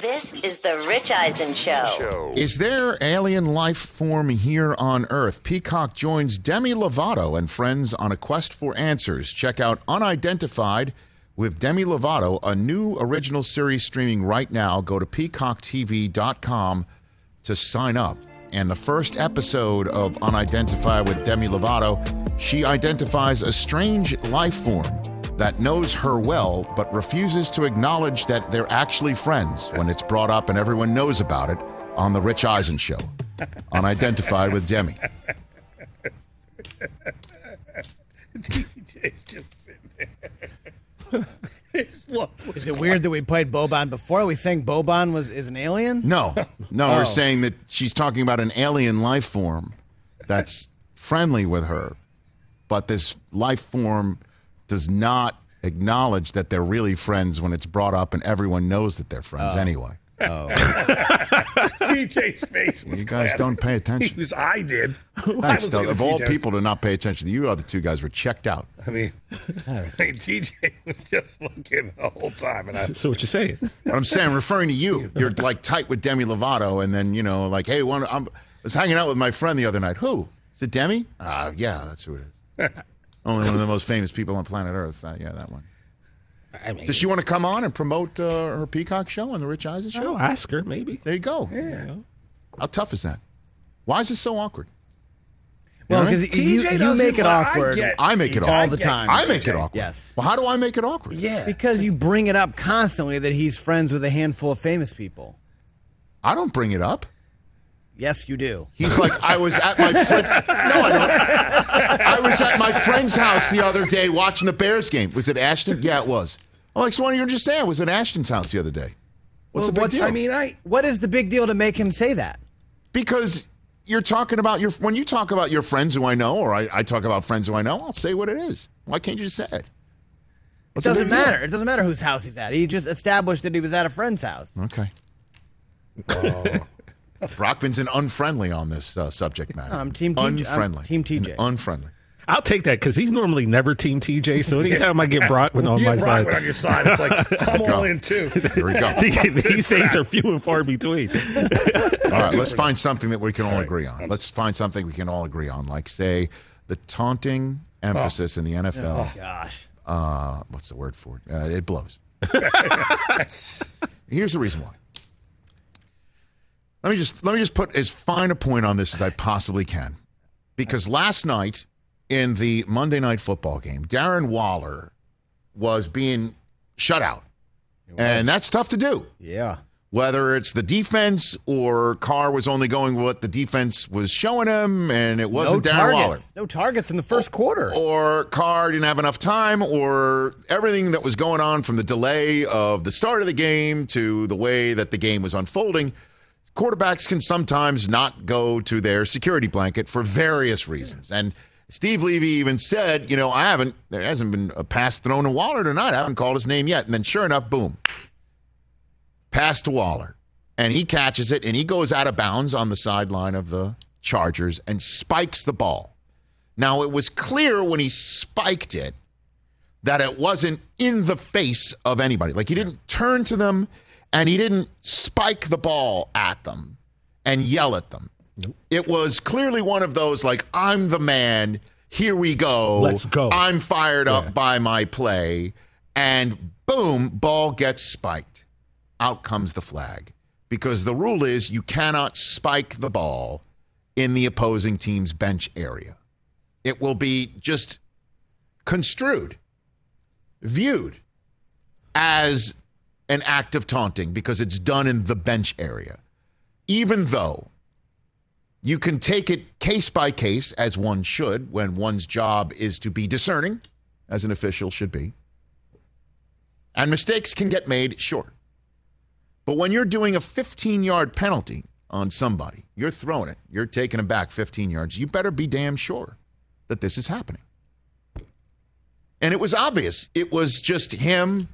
Speaker 4: This is the Rich Eisen Show.
Speaker 2: Is there alien life form here on Earth? Peacock joins Demi Lovato and friends on a quest for answers. Check out Unidentified with Demi Lovato, a new original series streaming right now. Go to peacocktv.com to sign up. And the first episode of Unidentified with Demi Lovato, she identifies a strange life form that knows her well but refuses to acknowledge that they're actually friends when it's brought up and everyone knows about it on The Rich Eisen Show. Unidentified with Demi.
Speaker 6: DJ's just sitting there. It's look-
Speaker 8: Is it weird that we played Boban before? Are we saying Boban was is an alien?
Speaker 2: No, no,
Speaker 8: Oh.
Speaker 2: we're saying that she's talking about an alien life form that's friendly with her, but this life form does not acknowledge that they're really friends when it's brought up and everyone knows that they're friends
Speaker 8: Oh.
Speaker 2: anyway.
Speaker 8: Oh. [LAUGHS]
Speaker 6: TJ's face was
Speaker 2: You guys
Speaker 6: classic.
Speaker 2: don't pay
Speaker 6: He
Speaker 2: attention.
Speaker 6: was, I did. I
Speaker 2: Thanks,
Speaker 6: was
Speaker 2: though. Of all
Speaker 6: TJ.
Speaker 2: people to not pay attention, you other two guys were checked out.
Speaker 6: I mean, [LAUGHS] I mean, TJ was just looking the whole time, and I. So what you saying?
Speaker 2: But I'm saying, referring to you, you're like tight with Demi Lovato, and then you know, like, hey, one, I'm, I was hanging out with my friend the other night. Who is it? Demi? Ah, yeah, that's who it is. [LAUGHS] Only one of the most famous people on planet Earth. Uh, yeah, that one.
Speaker 6: I mean,
Speaker 2: Does she want to come on and promote uh, her Peacock show on the Rich Eisen show?
Speaker 6: I'll ask her maybe.
Speaker 2: There you go.
Speaker 6: Yeah.
Speaker 2: How tough is that? Why is this so awkward?
Speaker 8: Well,
Speaker 2: You know?
Speaker 8: because you,
Speaker 6: TJ
Speaker 8: you
Speaker 6: doesn't
Speaker 8: make it
Speaker 6: li- I
Speaker 8: awkward
Speaker 6: get-
Speaker 2: I make it
Speaker 8: all
Speaker 2: awkward.
Speaker 8: the time.
Speaker 2: I make it awkward.
Speaker 8: Yes.
Speaker 2: Well, how do I make it awkward?
Speaker 6: Yeah.
Speaker 8: Because you bring it up constantly that he's friends with a handful of famous people.
Speaker 2: I don't bring it up.
Speaker 8: Yes, you do.
Speaker 2: He's like, I was at my friend. [LAUGHS] No, I don't. I was at my friend's house the other day watching the Bears game. Was it Ashton? Yeah, it was. I'm like, so why don't you just say I was at Ashton's house the other day? What's
Speaker 8: Well,
Speaker 2: the big
Speaker 8: what's-
Speaker 2: deal?
Speaker 6: I mean, I.
Speaker 8: What is the big deal to make him say that?
Speaker 2: because you're talking about your when you talk about your friends who I know, or I, I talk about friends who I know, I'll say what it is. Why can't you just say it?
Speaker 8: It
Speaker 2: What's the
Speaker 8: doesn't
Speaker 2: big deal?
Speaker 8: matter. It doesn't matter whose house he's at. He just established that he was at a friend's house.
Speaker 2: Okay. Brockman's an unfriendly on this uh, subject matter.
Speaker 8: I'm Team TJ. I'm
Speaker 2: Unfriendly.
Speaker 8: Team TJ.
Speaker 2: An Unfriendly.
Speaker 6: I'll take that because he's normally never Team TJ. So [LAUGHS] anytime I get Brockman on
Speaker 3: You
Speaker 6: my
Speaker 3: get
Speaker 6: side,
Speaker 3: Brockman on your side. It's like, [LAUGHS] I'm all in too.
Speaker 2: Here we go. [LAUGHS]
Speaker 6: these days are few and far between.
Speaker 2: All right, let's find something that we can all agree on. Let's find something we can all agree on, like say the taunting emphasis in the NFL.
Speaker 8: Gosh.
Speaker 2: Uh, what's the word for it? Uh, it blows. Here's the reason why. Let me just let me just put as fine a point on this as I possibly can, because last night in the Monday Night Football game, Darren Waller was being shut out, and that's tough to do.
Speaker 8: Yeah.
Speaker 2: Whether it's the defense or Carr was only going what the defense was showing him, and it wasn't
Speaker 8: no
Speaker 2: Darren
Speaker 8: targets.
Speaker 2: Waller
Speaker 8: No targets in the first quarter.
Speaker 2: or Carr didn't have enough time, or everything that was going on from the delay of the start of the game to the way that the game was unfolding. Quarterbacks can sometimes not go to their security blanket for various reasons. And Steve Levy even said, you know, I haven't, there hasn't been a pass thrown to Waller tonight. I haven't called his name yet. And then sure enough, boom, pass to Waller. And he catches it and he goes out of bounds on the sideline of the Chargers and spikes the ball. Now, it was clear when he spiked it that it wasn't in the face of anybody. Like he didn't turn to them and he didn't spike the ball at them and yell at them. It was clearly one of those, like, I'm the man. Here we go.
Speaker 6: Let's go.
Speaker 2: I'm fired up by my play. And boom, ball gets spiked. Out comes the flag. Because the rule is you cannot spike the ball in the opposing team's bench area it will be just construed, viewed as an act of taunting because it's done in the bench area. Even though you can take it case by case, as one should, when one's job is to be discerning, as an official should be. And mistakes can get made, sure. But when you're doing a 15 yard penalty on somebody, you're throwing it, you're taking them back 15 yards, you better be damn sure that this is happening. And it was obvious. It was just him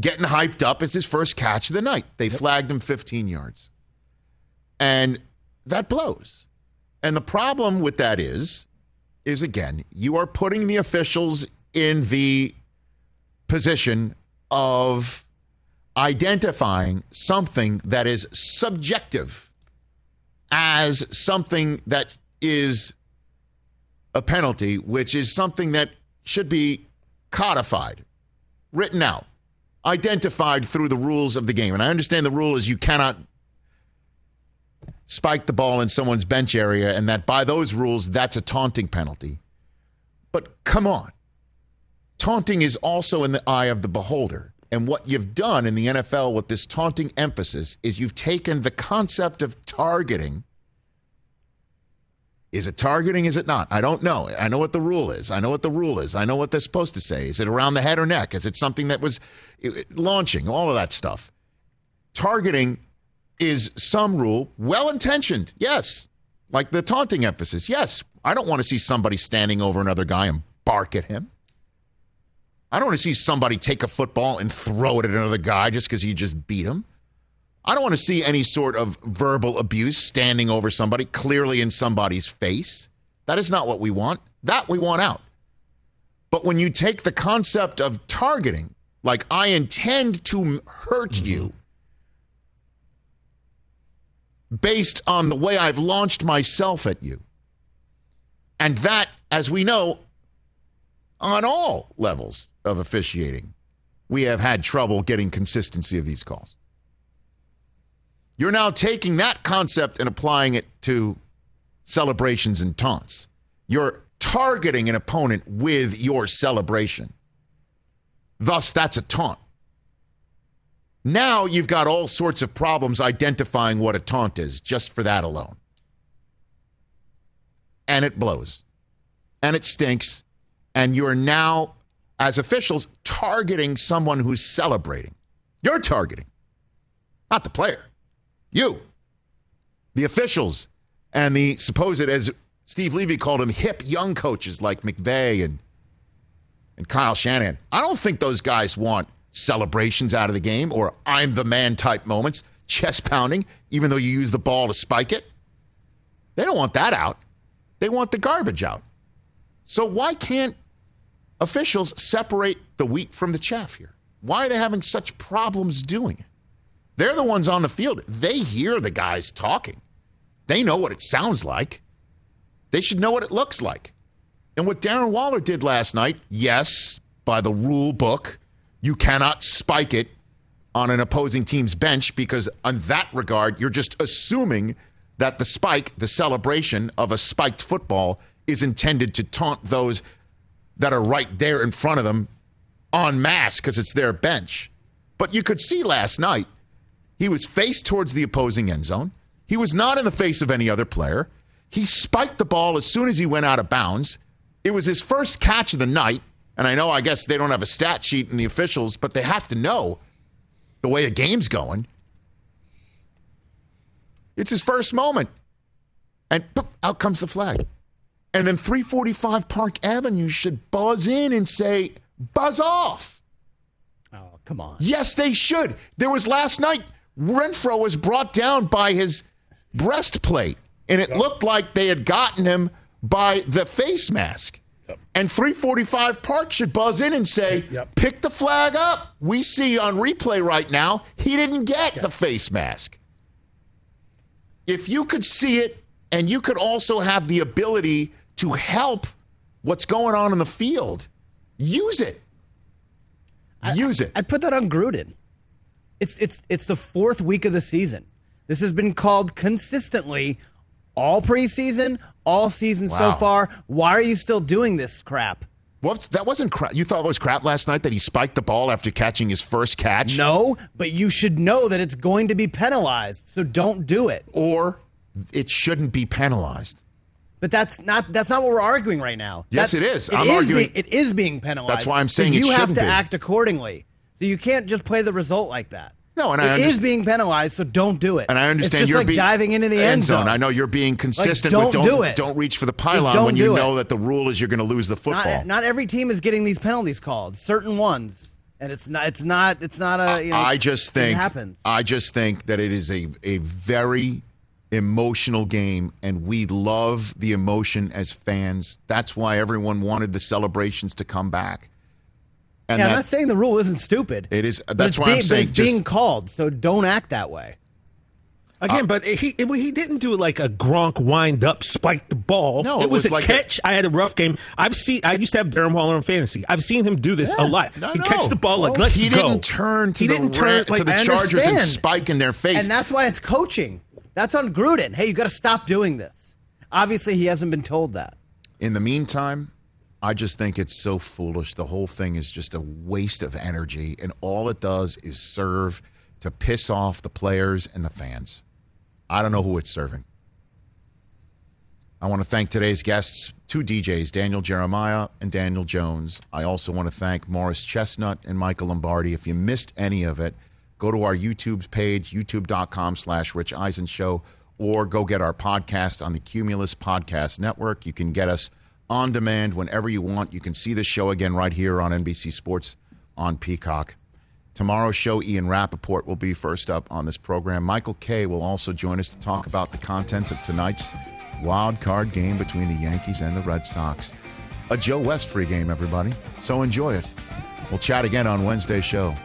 Speaker 2: getting hyped up as his first catch of the night. They flagged him 15 yards. And that blows. And the problem with that is is again, you are putting the officials in the position of identifying something that is subjective as something that is a penalty, which is something that should be codified, written out, identified through the rules of the game. And I understand the rule is you cannot spike the ball in someone's bench area, and that by those rules, that's a taunting penalty. But come on. Taunting is also in the eye of the beholder. And what you've done in the NFL with this taunting emphasis is you've taken the concept of targeting. Is it targeting? Is it not? I don't know. I know what the rule is. I know what the rule is. I know what they're supposed to say. Is it around the head or neck? Is it something that was launching? All of that stuff. Targeting is some rule, well intentioned, yes. Like the taunting emphasis, yes. I don't want to see somebody standing over another guy and bark at him. I don't want to see somebody take a football and throw it at another guy just because he just beat him. I don't want to see any sort of verbal abuse standing over somebody, clearly in somebody's face. That is not what we want. That we want out. But when you take the concept of targeting, like I intend to hurt mm-hmm. you based on the way I've launched myself at you, and that, as we know, on all levels of officiating, we have had trouble getting consistency of these calls. You're now taking that concept and applying it to celebrations and taunts. You're targeting an opponent with your celebration. Thus, that's a taunt. Now you've got all sorts of problems identifying what a taunt is just for that alone. And it blows. And it stinks. And you're now, as officials, targeting someone who's celebrating. You're targeting, not the player. You, the officials, and the supposed, as Steve Levy called them, hip young coaches like McVay and, and Kyle Shanahan. I don't think those guys want celebrations out of the game or I'm the man type moments, chest pounding, even though you use the ball to spike it. They don't want that out. They want the garbage out. So why can't officials separate the wheat from the chaff here? Why are they having such problems doing it? They're the ones on the field. They hear the guys talking. They know what it sounds like. They should know what it looks like. And what Darren Waller did last night, yes, by the rule book, you cannot spike it on an opposing team's bench because, on that regard, you're just assuming that the spike, the celebration of a spiked football, is intended to taunt those that are right there in front of them en masse because it's their bench. But you could see last night he was faced towards the opposing end zone. He was not in the face of any other player. He spiked the ball as soon as he went out of bounds. It was his first catch of the night. And I know, I guess they don't have a stat sheet in the officials, but they have to know the way the game's going. It's his first moment. And boop, out comes the flag. And then 345 Park Avenue should buzz in and say, buzz off.
Speaker 8: Oh, come on.
Speaker 2: Yes, they should. There was last night, Renfrow was brought down by his breastplate, and it looked like they had gotten him by the face mask. And 345 Park should buzz in and say,
Speaker 3: Yep.
Speaker 2: pick the flag up. We see on replay right now, he didn't get the face mask. If you could see it and you could also have the ability to help what's going on in the field, use it. Use it.
Speaker 8: I put that on Gruden. It's it's it's the fourth week of the season. This has been called consistently all preseason, all season so far. Why are you still doing this crap?
Speaker 2: What? That wasn't crap. You thought it was crap last night that he spiked the ball after catching his first catch?
Speaker 8: No, but you should know that it's going to be penalized. So don't do it.
Speaker 2: Or it shouldn't be penalized.
Speaker 8: But that's not that's not what we're arguing right now.
Speaker 2: Yes,
Speaker 8: That-
Speaker 2: it is.
Speaker 8: It
Speaker 2: I'm
Speaker 8: is
Speaker 2: arguing-
Speaker 8: being, it is being penalized.
Speaker 2: That's why I'm
Speaker 8: So
Speaker 2: saying it
Speaker 8: you have to
Speaker 2: be.
Speaker 8: act accordingly. So you can't just play the result like that.
Speaker 2: No, and I
Speaker 8: It is
Speaker 2: underst-
Speaker 8: being penalized. So don't do it.
Speaker 2: And I understand you're
Speaker 8: like
Speaker 2: being
Speaker 8: diving into the end zone.
Speaker 2: I know you're being consistent.
Speaker 8: don't
Speaker 2: but don't
Speaker 8: do it.
Speaker 2: Don't reach for the pylon when you
Speaker 8: do it.
Speaker 2: know that the rule is you're going to lose the football.
Speaker 8: Not, not every team is getting these penalties called. Certain ones, and it's not. It's not. It's not a. You know,
Speaker 2: I just think
Speaker 8: it happens.
Speaker 2: I just think that it is a a very emotional game, and we love the emotion as fans. That's why everyone wanted the celebrations to come back. And
Speaker 8: yeah, I'm not saying the rule isn't stupid.
Speaker 2: It is-
Speaker 8: uh,
Speaker 2: that's
Speaker 8: it's
Speaker 2: why I'm
Speaker 8: being,
Speaker 2: saying
Speaker 8: it's
Speaker 2: just-
Speaker 8: being called. So don't act that way.
Speaker 6: Again, uh, but he it- he didn't do like a Gronk wind up, spike the ball.
Speaker 2: No,
Speaker 6: it,
Speaker 2: it
Speaker 6: was,
Speaker 2: was
Speaker 6: a
Speaker 2: like
Speaker 6: catch. I had a rough game. I've seen. I used to have Darren Waller in fantasy. I've seen him do this a lot.
Speaker 2: No,
Speaker 6: he
Speaker 2: no.
Speaker 6: catch the ball like
Speaker 2: Well,
Speaker 6: let's
Speaker 2: he
Speaker 6: go.
Speaker 2: didn't turn to
Speaker 6: he
Speaker 2: the
Speaker 6: didn't
Speaker 2: Ra-
Speaker 6: turn
Speaker 2: to
Speaker 6: like
Speaker 2: the
Speaker 8: I
Speaker 2: Chargers and spike in their face.
Speaker 8: And that's why it's coaching. That's on Gruden. Hey, you got to stop doing this. Obviously, he hasn't been told that.
Speaker 2: In the meantime, I just think it's so foolish. The whole thing is just a waste of energy, and all it does is serve to piss off the players and the fans. I don't know who it's serving. I want to thank today's guests, two DJs, Daniel Jeremiah and Daniel Jones. I also want to thank Morris Chestnut and Michael Lombardi. If you missed any of it, go to our YouTube page, youtube.com slash Rich Eisen Show, or go get our podcast on the Cumulus Podcast Network. You can get us on demand whenever you want. You can see the show again right here on NBC Sports on Peacock. Tomorrow's show, Ian Rapoport will be first up on this program. Michael Kay will also join us to talk about the contents of tonight's wild card game between the Yankees and the Red Sox. A Joe West free game, everybody. So enjoy it. We'll chat again on Wednesday's show.